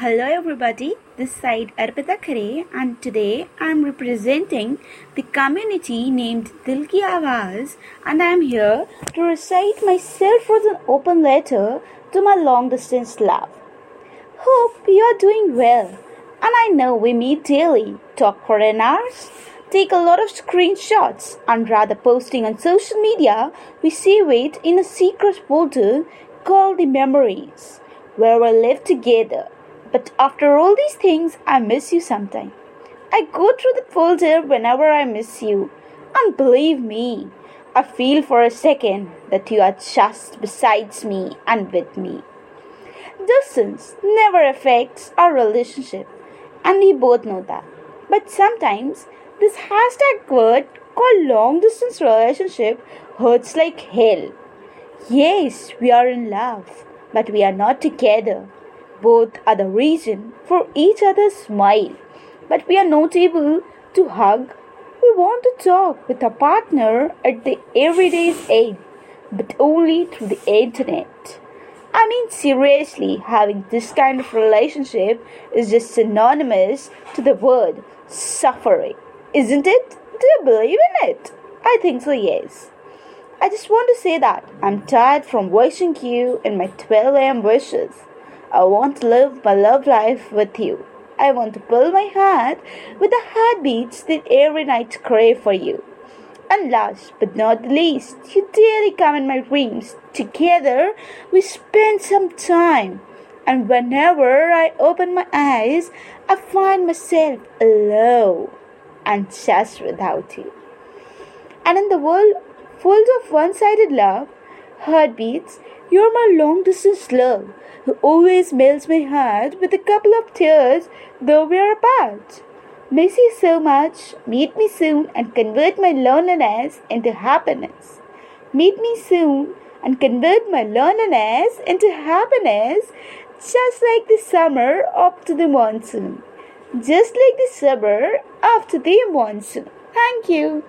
hello everybody. This side Arpita Khare and today I am representing the community named Dil and I am here to recite myself as an open letter to my long distance love. Hope you are doing well and I know we meet daily, talk for an hour, take a lot of screenshots and rather posting on social media, we save it in a secret folder called the memories where we live together but after all these things, I miss you sometimes. I go through the folder whenever I miss you. And believe me, I feel for a second that you are just beside me and with me. Distance never affects our relationship, and we both know that. But sometimes this hashtag word called long distance relationship hurts like hell. Yes, we are in love, but we are not together. Both are the reason for each other's smile, but we are not able to hug. We want to talk with a partner at the everyday's age, but only through the internet. I mean, seriously, having this kind of relationship is just synonymous to the word suffering, isn't it? Do you believe in it? I think so, yes. I just want to say that I'm tired from wishing you in my 12 am wishes. I want to live my love life with you. I want to fill my heart with the heartbeats that every night crave for you. And last but not least, you daily come in my dreams. Together we spend some time. And whenever I open my eyes, I find myself alone and just without you. And in the world full of one sided love, heartbeats, you're my long distance love who always melts my heart with a couple of tears though we are apart. Miss you so much. Meet me soon and convert my loneliness into happiness. Meet me soon and convert my loneliness into happiness just like the summer after the monsoon. Just like the summer after the monsoon. Thank you.